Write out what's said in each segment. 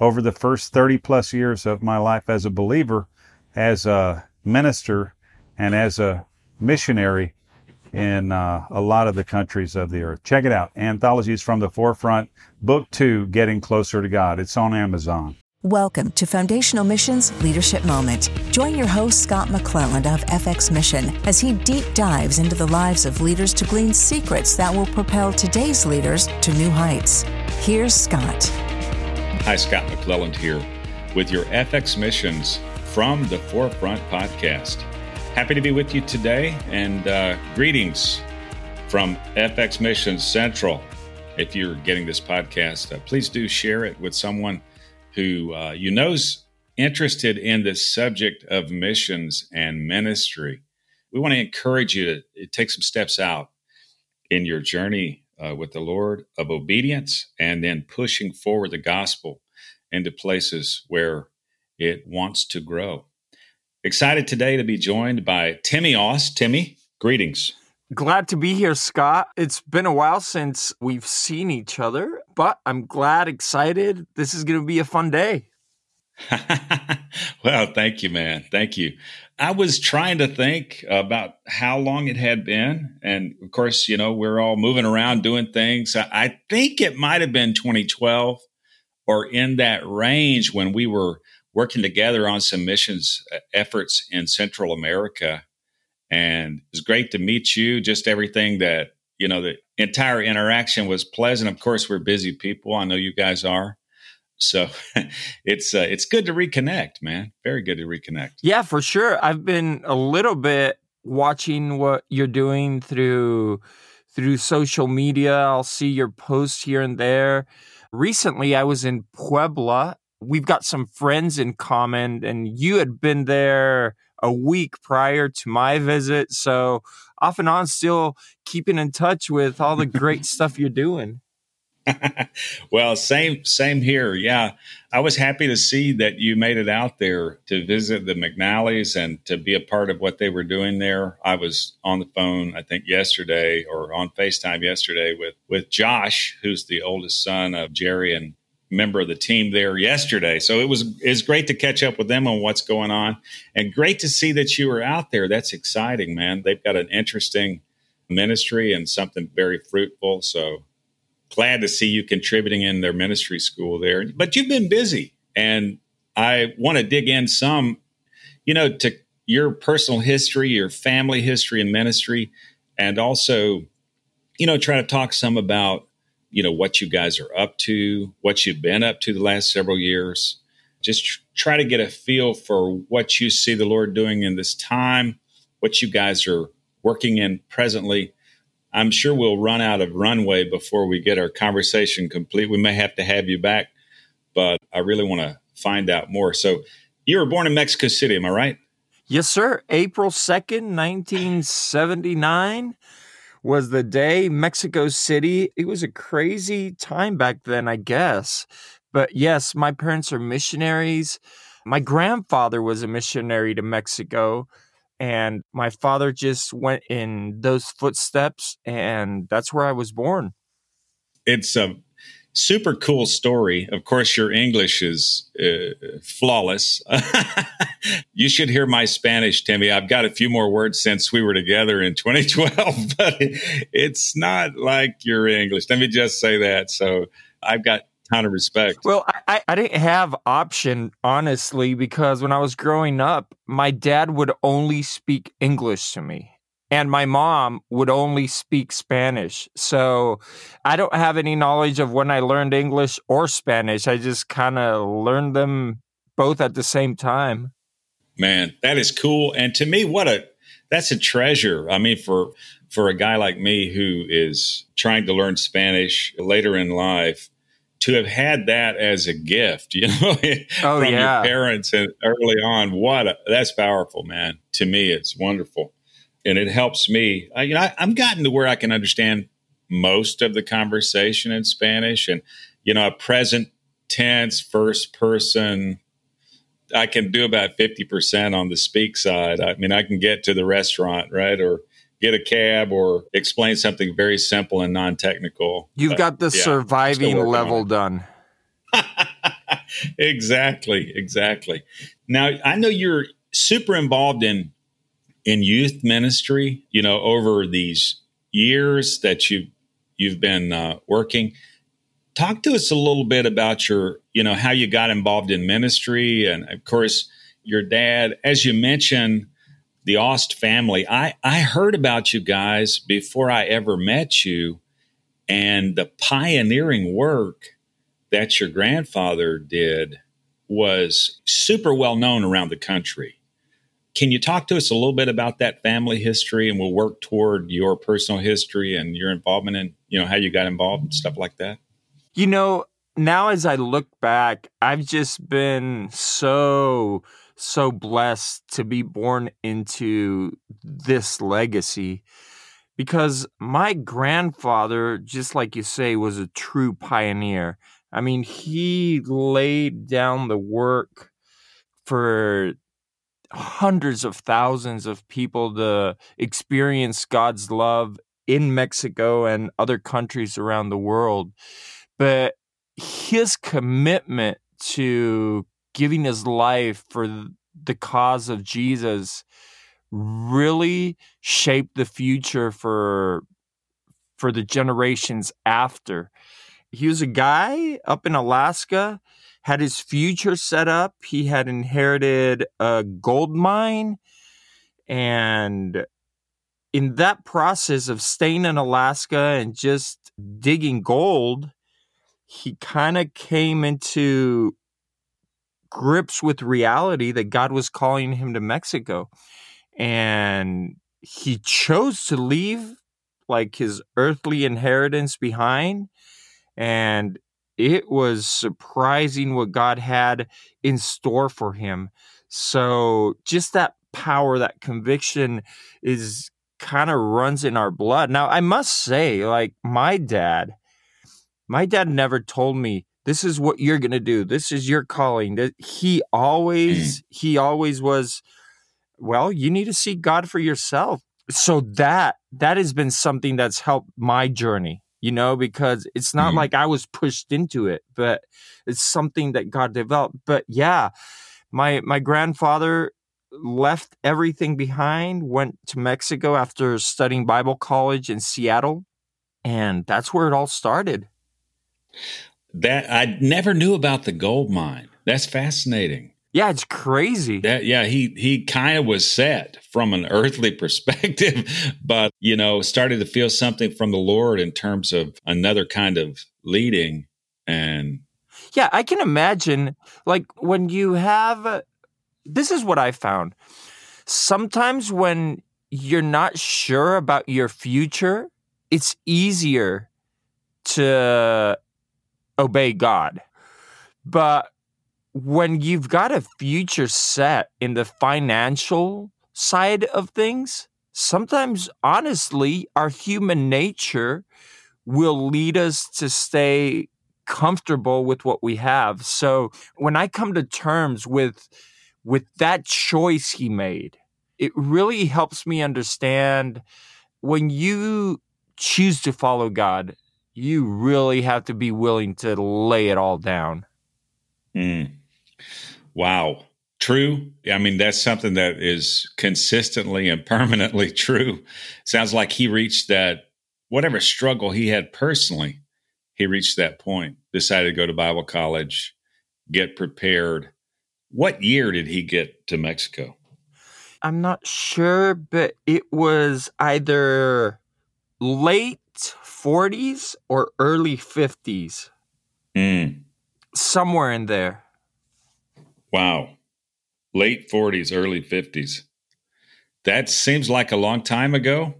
over the first 30 plus years of my life as a believer, as a minister, and as a missionary in uh, a lot of the countries of the earth. Check it out. Anthologies from the Forefront, Book Two Getting Closer to God. It's on Amazon. Welcome to Foundational Missions Leadership Moment. Join your host, Scott McClelland of FX Mission, as he deep dives into the lives of leaders to glean secrets that will propel today's leaders to new heights. Here's Scott. Hi, Scott McClelland here with your FX Missions from the Forefront podcast. Happy to be with you today, and uh, greetings from FX Missions Central. If you're getting this podcast, uh, please do share it with someone who uh, you know's interested in the subject of missions and ministry. We want to encourage you to take some steps out in your journey uh, with the Lord of obedience and then pushing forward the gospel into places where it wants to grow. Excited today to be joined by Timmy Ost. Timmy, greetings. Glad to be here, Scott. It's been a while since we've seen each other, but I'm glad, excited. This is going to be a fun day. well, thank you, man. Thank you. I was trying to think about how long it had been. And of course, you know, we're all moving around doing things. I think it might have been 2012 or in that range when we were working together on some missions uh, efforts in Central America. And it was great to meet you. Just everything that, you know, the entire interaction was pleasant. Of course, we're busy people. I know you guys are. So it's uh, it's good to reconnect, man. Very good to reconnect. Yeah, for sure. I've been a little bit watching what you're doing through through social media. I'll see your posts here and there. Recently, I was in Puebla. We've got some friends in common, and you had been there a week prior to my visit. So off and on, still keeping in touch with all the great stuff you're doing. well, same same here. Yeah, I was happy to see that you made it out there to visit the McNallys and to be a part of what they were doing there. I was on the phone, I think yesterday or on Facetime yesterday with with Josh, who's the oldest son of Jerry and member of the team there yesterday. So it was it's great to catch up with them on what's going on, and great to see that you were out there. That's exciting, man. They've got an interesting ministry and something very fruitful. So glad to see you contributing in their ministry school there. But you've been busy, and I want to dig in some, you know, to your personal history, your family history and ministry, and also, you know, try to talk some about you know what you guys are up to, what you've been up to the last several years. Just tr- try to get a feel for what you see the Lord doing in this time, what you guys are working in presently. I'm sure we'll run out of runway before we get our conversation complete. We may have to have you back, but I really want to find out more. So, you were born in Mexico City, am I right? Yes, sir. April 2nd, 1979 was the day Mexico City. It was a crazy time back then, I guess. But yes, my parents are missionaries. My grandfather was a missionary to Mexico, and my father just went in those footsteps, and that's where I was born. It's a super cool story. Of course, your English is uh, flawless. you should hear my Spanish, Timmy. I've got a few more words since we were together in 2012, but it's not like your English. Let me just say that. So I've got ton of respect. Well, I, I didn't have option honestly because when I was growing up, my dad would only speak English to me and my mom would only speak Spanish. So I don't have any knowledge of when I learned English or Spanish. I just kind of learned them both at the same time. Man, that is cool. And to me, what a that's a treasure. I mean, for for a guy like me who is trying to learn Spanish later in life, to have had that as a gift, you know, oh, from yeah. your parents and early on. What a, that's powerful, man. To me, it's wonderful, and it helps me. I, you know, I, I'm gotten to where I can understand most of the conversation in Spanish, and you know, a present tense, first person. I can do about fifty percent on the speak side. I mean, I can get to the restaurant, right, or get a cab or explain something very simple and non-technical. You've But, got the yeah, surviving level done. exactly, exactly. Now I know you're super involved in in youth ministry. You know, over these years that you you've been uh, working. Talk to us a little bit about your, you know, how you got involved in ministry, and of course, your dad. As you mentioned, the Ost family. I I heard about you guys before I ever met you, and the pioneering work that your grandfather did was super well known around the country. Can you talk to us a little bit about that family history and we'll work toward your personal history and your involvement in, you know, how you got involved and stuff like that? You know, now as I look back, I've just been so, so blessed to be born into this legacy because my grandfather, just like you say, was a true pioneer. I mean, he laid down the work for hundreds of thousands of people to experience God's love in Mexico and other countries around the world. But his commitment to giving his life for the cause of Jesus really shaped the future for for the generations after. He was a guy up in Alaska, had his future set up. He had inherited a gold mine and in that process of staying in Alaska and just digging gold, he kind of came into grips with reality that God was calling him to Mexico. And he chose to leave like his earthly inheritance behind. And it was surprising what God had in store for him. So just that power, that conviction is kind of runs in our blood. Now, I must say, like my dad, my dad never told me this is what you're going to do. This is your calling. That He always, he always was, well, you need to seek God for yourself. So that, that has been something that's helped my journey, you know, because it's not Mhm. like I was pushed into it, but it's something that God developed. But yeah, my, my grandfather left everything behind, went to Mexico after studying Bible college in Seattle. And that's where it all started. That I never knew about the gold mine. That's fascinating. Yeah, it's crazy. That yeah, he he kind of was set from an earthly perspective, but you know, started to feel something from the Lord in terms of another kind of leading and Yeah, I can imagine like when you have this is what I found. Sometimes when you're not sure about your future, it's easier to obey God. But when you've got a future set in the financial side of things, sometimes honestly, our human nature will lead us to stay comfortable with what we have. So when I come to terms with with that choice he made, it really helps me understand when you choose to follow God, you really have to be willing to lay it all down. Mm. Wow. True. I mean, that's something that is consistently and permanently true. Sounds like he reached that, whatever struggle he had personally, he reached that point, decided to go to Bible college, get prepared. What year did he get to Mexico? I'm not sure, but it was either late 40s or early 50s, Mm. somewhere in there. Wow. Late 40s, early 50s. That seems like a long time ago,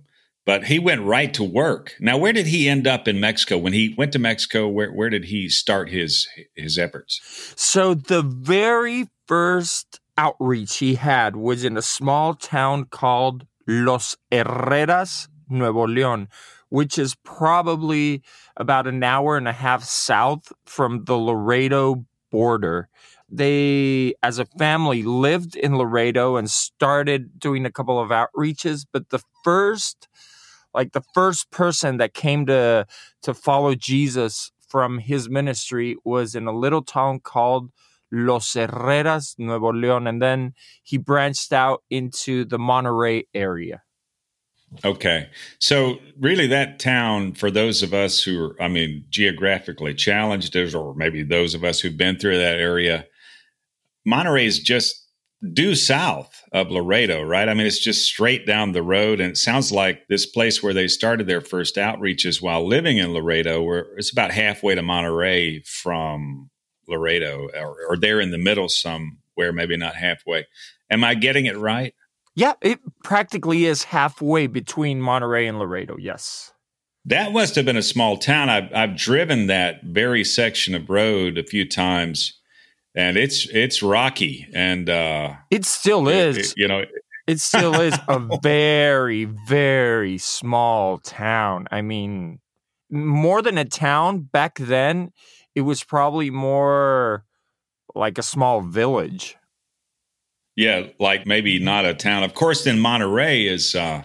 but he went right to work. Now, where did he end up in Mexico? When he went to Mexico, where, where did he start his his efforts? So the very first outreach he had was in a small town called Los Herreras, Nuevo León, which is probably about an hour and a half south from the Laredo border. They, as a family, lived in Laredo and started doing a couple of outreaches. But the first, like the first person that came to to follow Jesus from his ministry was in a little town called Los Herreras, Nuevo León, and then he branched out into the Monterrey area. Okay. So, really, that town, for those of us who are, I mean, geographically challenged, or maybe those of us who've been through that area, Monterrey is just due south of Laredo, right? I mean, it's just straight down the road. And it sounds like this place where they started their first outreaches while living in Laredo, where it's about halfway to Monterrey from Laredo, or, or they're in the middle somewhere, maybe not halfway. Am I getting it right? Yeah, it practically is halfway between Monterrey and Laredo. Yes. That must have been a small town. I've, I've driven that very section of road a few times, and it's it's rocky, and uh, it still is. It, it, you know, it still is a very very small town. I mean, more than a town back then. It was probably more like a small village. Yeah, like maybe not a town. Of course, then Monterrey is. Uh,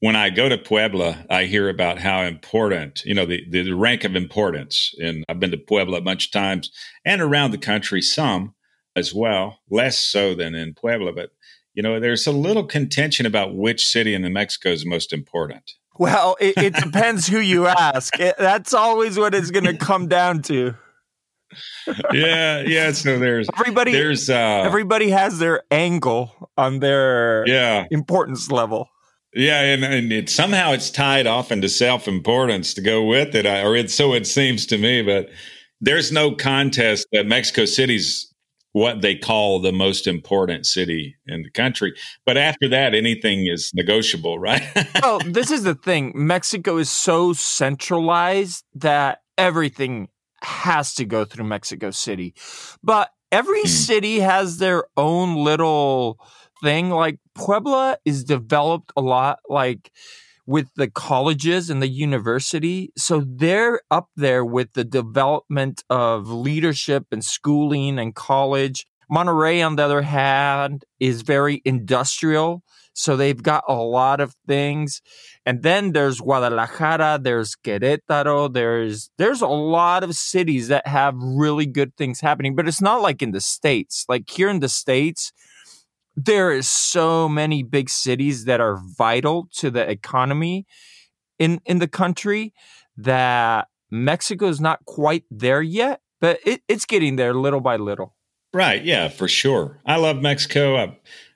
when I go to Puebla, I hear about how important, you know, the, the rank of importance. And I've been to Puebla a bunch of times and around the country, some as well, less so than in Puebla. But, you know, there's a little contention about which city in New Mexico is most important. Well, it, it depends who you ask. It, that's always what it's going to come down to yeah, yeah. So there's everybody. There's uh, everybody has their angle on their yeah importance level. Yeah, and, and it, somehow it's tied often to self importance to go with it, I, or it so it seems to me. But there's no contest that Mexico City's what they call the most important city in the country. But after that, anything is negotiable, right? oh, this is the thing. Mexico is so centralized that everything has to go through Mexico City. But every mm. city has their own little thing. Like Puebla is developed a lot like with the colleges and the university. So they're up there with the development of leadership and schooling and college. Monterrey, on the other hand, is very industrial. So they've got a lot of things. And then there's Guadalajara, there's Querétaro, there's there's a lot of cities that have really good things happening, but it's not like in the states. Like here in the states, there is so many big cities that are vital to the economy in in the country that Mexico is not quite there yet, but it, it's getting there little by little. Right. Yeah, for sure. I love Mexico. I've,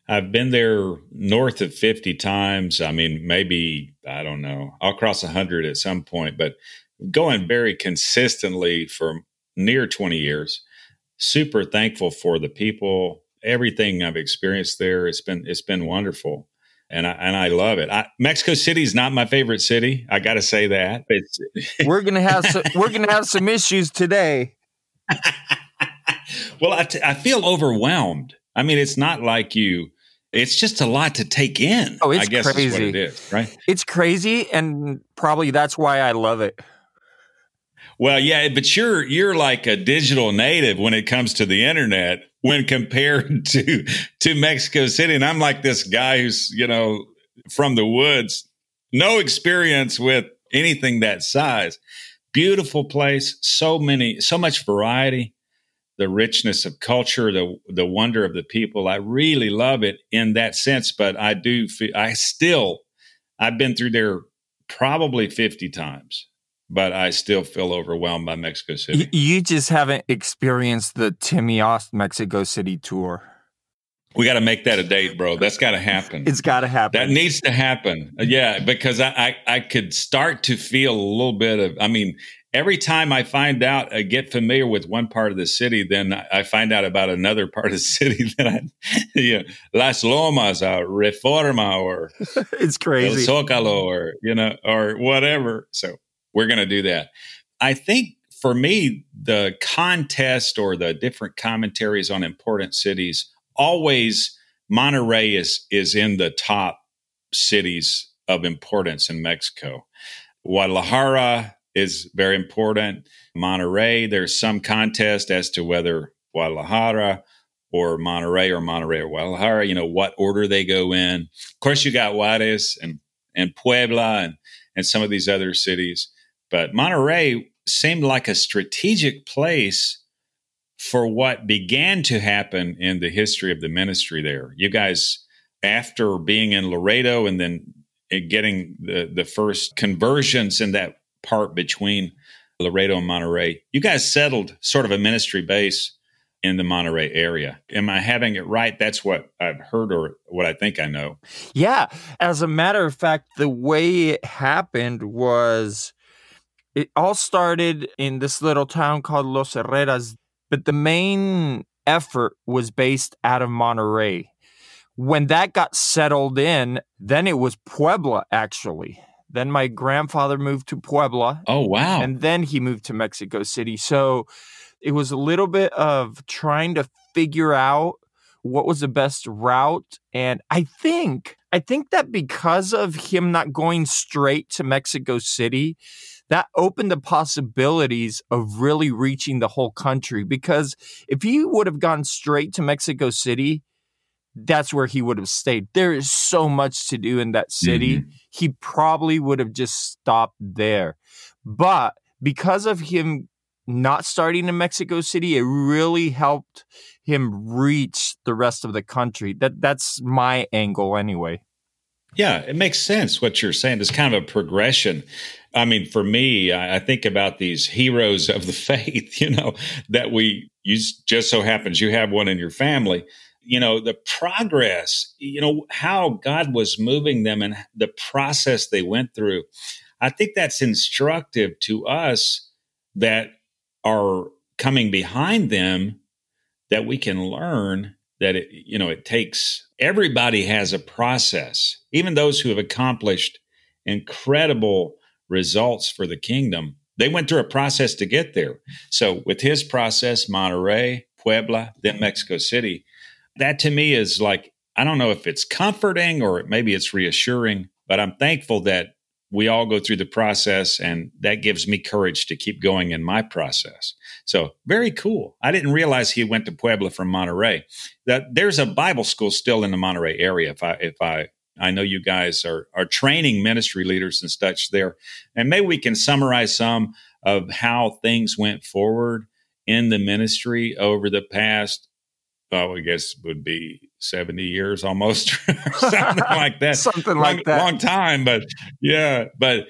I've been there north of 50 times. I mean, maybe, I don't know, I'll cross 100 at some point, but going very consistently for near 20 years. Super thankful for the people, everything I've experienced there. It's been it's been wonderful. And I, and I love it. I, Mexico City is not my favorite city. I got to say that. It's, we're gonna have some, we're gonna have some issues today. well, I, t- I feel overwhelmed. I mean, it's not like you it's just a lot to take in. Oh, it's I guess crazy. Is what it is, right? It's crazy, and probably that's why I love it. Well, yeah, but you're you're like a digital native when it comes to the internet when compared to to Mexico City, and I'm like this guy who's you know from the woods, no experience with anything that size. Beautiful place, so many, so much variety the richness of culture, the the wonder of the people. I really love it in that sense, but I do feel I still I've been through there probably 50 times, but I still feel overwhelmed by Mexico City. You just haven't experienced the Timmy Ost Mexico City tour. We got to make that a date, bro. That's got to happen. It's got to happen. That needs to happen. Yeah, because I, I, I could start to feel a little bit of. I mean, every time I find out, I get familiar with one part of the city, then I find out about another part of the city that I, you know, Las Lomas or Reforma or it's crazy. El Zócalo or, you know, or whatever. So we're going to do that. I think for me, the contest or the different commentaries on important cities always Monterrey is is in the top cities of importance in Mexico. Guadalajara is very important. Monterrey, there's some contest as to whether Guadalajara or Monterrey or Monterrey or Guadalajara, you know, what order they go in. Of course, you got Juarez and, and Puebla and, and some of these other cities. But Monterrey seemed like a strategic place for what began to happen in the history of the ministry there. You guys, after being in Laredo and then eh, getting the, the first conversions in that part between Laredo and Monterrey. you guys settled sort of a ministry base in the Monterrey area. Am I having it right? That's what I've heard or what I think I know. Yeah. As a matter of fact, the way it happened was it all started in this little town called Los Herreras but the main effort was based out of Monterrey. When that got settled in, then it was Puebla, actually. Then my grandfather moved to Puebla. Oh, wow. And then he moved to Mexico City. So it was a little bit of trying to figure out what was the best route. And I think, I think that because of him not going straight to Mexico City, that opened the possibilities of really reaching the whole country. Because if he would have gone straight to Mexico City, that's where he would have stayed. There is so much to do in that city. Mm-hmm. He probably would have just stopped there. But because of him not starting in Mexico City, it really helped him reach the rest of the country. That that's my angle anyway. Yeah, it makes sense what you're saying. It's kind of a progression. I mean, for me, I, think about these heroes of the faith, you know, that we, you just so happens you have one in your family. You know, the progress, you know, how God was moving them and the process they went through. I think that's instructive to us that are coming behind them that we can learn that it, you know, it takes everybody has a process, even those who have accomplished incredible results for the kingdom. They went through a process to get there. So with his process, monterrey Puebla, then Mexico City, that to me is like, I don't know if it's comforting or maybe it's reassuring, but I'm thankful that we all go through the process and that gives me courage to keep going in my process. So very cool. I didn't realize he went to Puebla from Monterrey. That there's a Bible school still in the Monterrey area. If I if I I know you guys are are training ministry leaders and such there, and maybe we can summarize some of how things went forward in the ministry over the past. Well, I guess would be seventy years almost, something like that. something long, like that. Long time, but yeah, but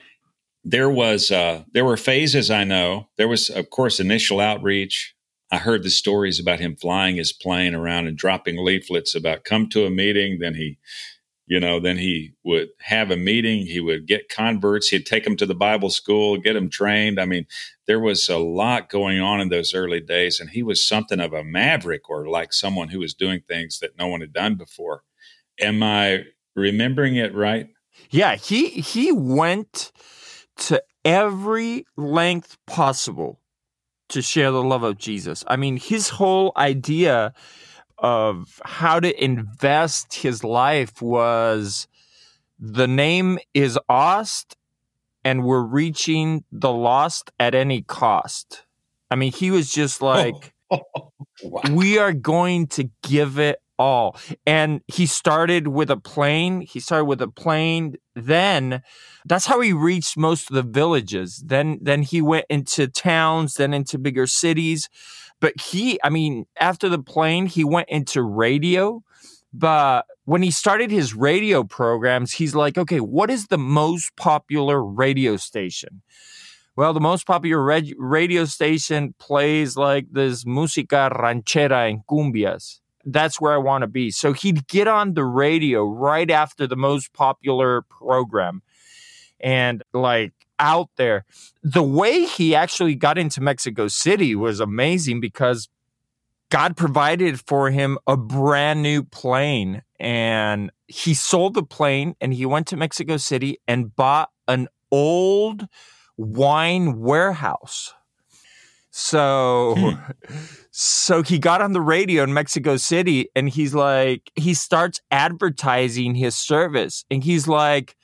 there was uh, there were phases. I know there was, of course, initial outreach. I heard the stories about him flying his plane around and dropping leaflets about come to a meeting. Then he you know, then he would have a meeting. He would get converts. He'd take them to the Bible school, get them trained. I mean, there was a lot going on in those early days, and he was something of a maverick or like someone who was doing things that no one had done before. Am I remembering it right? Yeah, he he went to every length possible to share the love of Jesus. I mean, his whole idea of how to invest his life was the name is Ost and we're reaching the lost at any cost. I mean, he was just oh. like, oh. wow. we are going to give it all. And he started with a plane. He started with a plane. Then that's how he reached most of the villages. Then, then he went into towns, then into bigger cities. But he, I mean, after the plane, he went into radio. But when he started his radio programs, he's like, okay, what is the most popular radio station? Well, the most popular radio station plays like this música ranchera and cumbias. That's where I want to be. So he'd get on the radio right after the most popular program. And like out there. The way he actually got into Mexico City was amazing because God provided for him a brand new plane and he sold the plane and he went to Mexico City and bought an old wine warehouse. So hmm. so he got on the radio in Mexico City and he's like he starts advertising his service and he's like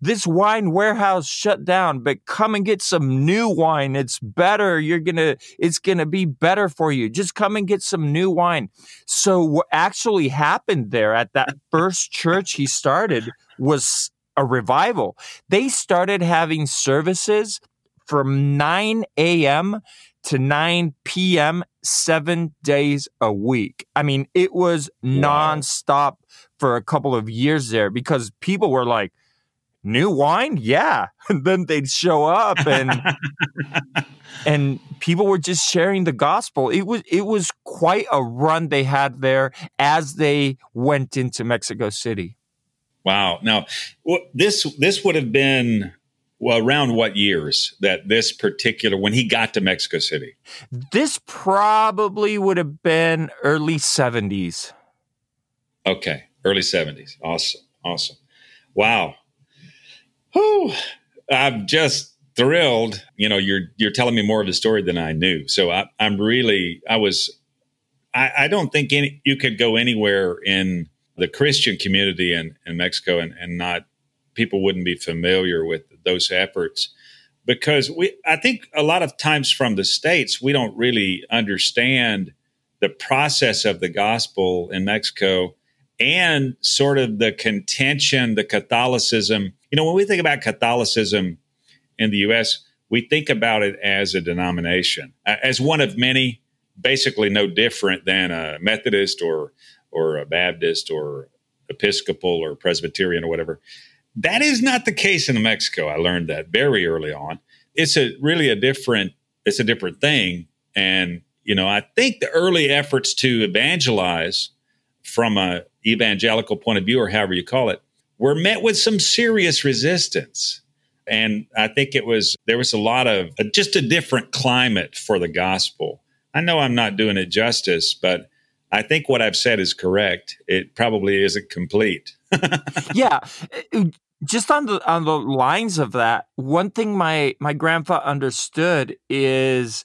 this wine warehouse shut down, but come and get some new wine. It's better. You're going to, it's going to be better for you. Just come and get some new wine. So what actually happened there at that first church he started was a revival. They started having services from 9 a.m. to 9 p.m. seven days a week. I mean, it was wow. nonstop for a couple of years there because people were like, new wine? Yeah. And then they'd show up and and people were just sharing the gospel. It was it was quite a run they had there as they went into mexico city. Wow. Now this this would have been well around what years that this particular when he got to mexico city? This probably would have been early 70s okay. Early 70s awesome. Awesome. Wow Whew, I'm just thrilled. You know, you're you're telling me more of the story than I knew. So I, am really I was I, I don't think any, you could go anywhere in the Christian community in, in Mexico and, and not people wouldn't be familiar with those efforts because we I think a lot of times from the states we don't really understand the process of the gospel in Mexico and sort of the contention, the Catholicism. You know, when we think about Catholicism in the U.S., we think about it as a denomination, as one of many, basically no different than a Methodist or or a Baptist or Episcopal or Presbyterian or whatever. That is not the case in Mexico. I learned that very early on. It's a really a different it's a different thing, and you know I think the early efforts to evangelize from a evangelical point of view, or however you call it, were met with some serious resistance. And I think it was, there was a lot of uh, just a different climate for the gospel. I know I'm not doing it justice, but I think what I've said is correct. It probably isn't complete. yeah. Uh, uh, just on the on the lines of that, one thing my my grandpa understood is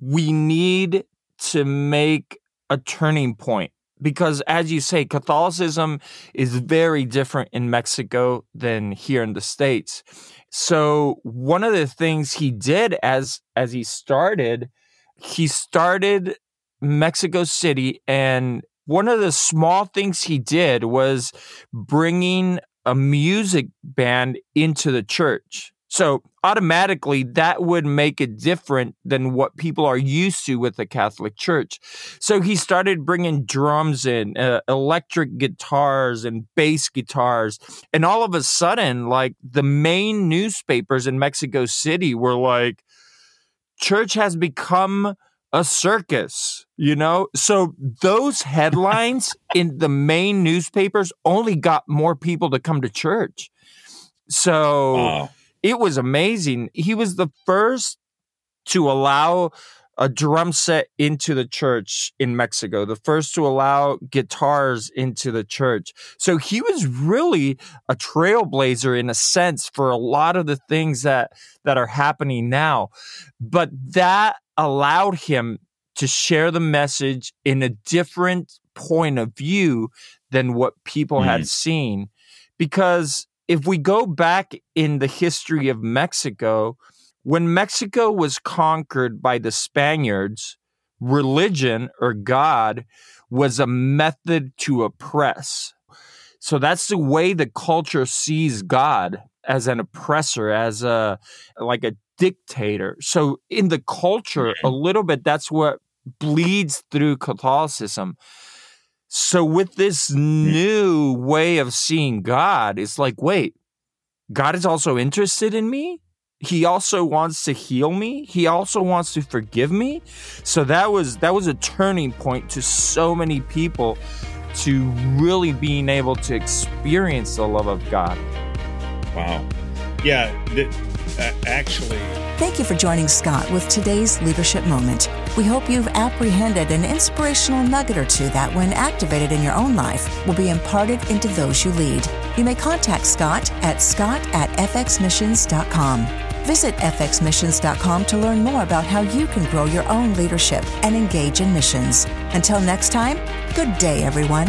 we need to make a turning point because as you say catholicism is very different in mexico than here in the states. So one of the things he did as as he started he started mexico city and one of the small things he did was bringing a music band into the church so automatically that would make it different than what people are used to with the Catholic Church. So he started bringing drums in, uh, electric guitars and bass guitars. And all of a sudden, like the main newspapers in Mexico City were like, church has become a circus, you know? So those headlines in the main newspapers only got more people to come to church. So. Wow it was amazing. He was the first to allow a drum set into the church in Mexico, the first to allow guitars into the church. So he was really a trailblazer in a sense for a lot of the things that that are happening now. But that allowed him to share the message in a different point of view than what people mm. had seen because if we go back in the history of Mexico, when Mexico was conquered by the Spaniards, religion or God was a method to oppress. So that's the way the culture sees God as an oppressor, as a like a dictator. So in the culture, mm-hmm. a little bit that's what bleeds through Catholicism. So with this new way of seeing God, it's like, wait, God is also interested in me. He also wants to heal me. He also wants to forgive me. So that was that was a turning point to so many people to really being able to experience the love of God. Wow. Yeah, th- Uh, actually, Thank you for joining Scott with today's leadership moment. We hope you've apprehended an inspirational nugget or two that, when activated in your own life, will be imparted into those you lead. You may contact Scott at scott at fxmissions.com. Visit fxmissions.com to learn more about how you can grow your own leadership and engage in missions. Until next time, good day, everyone.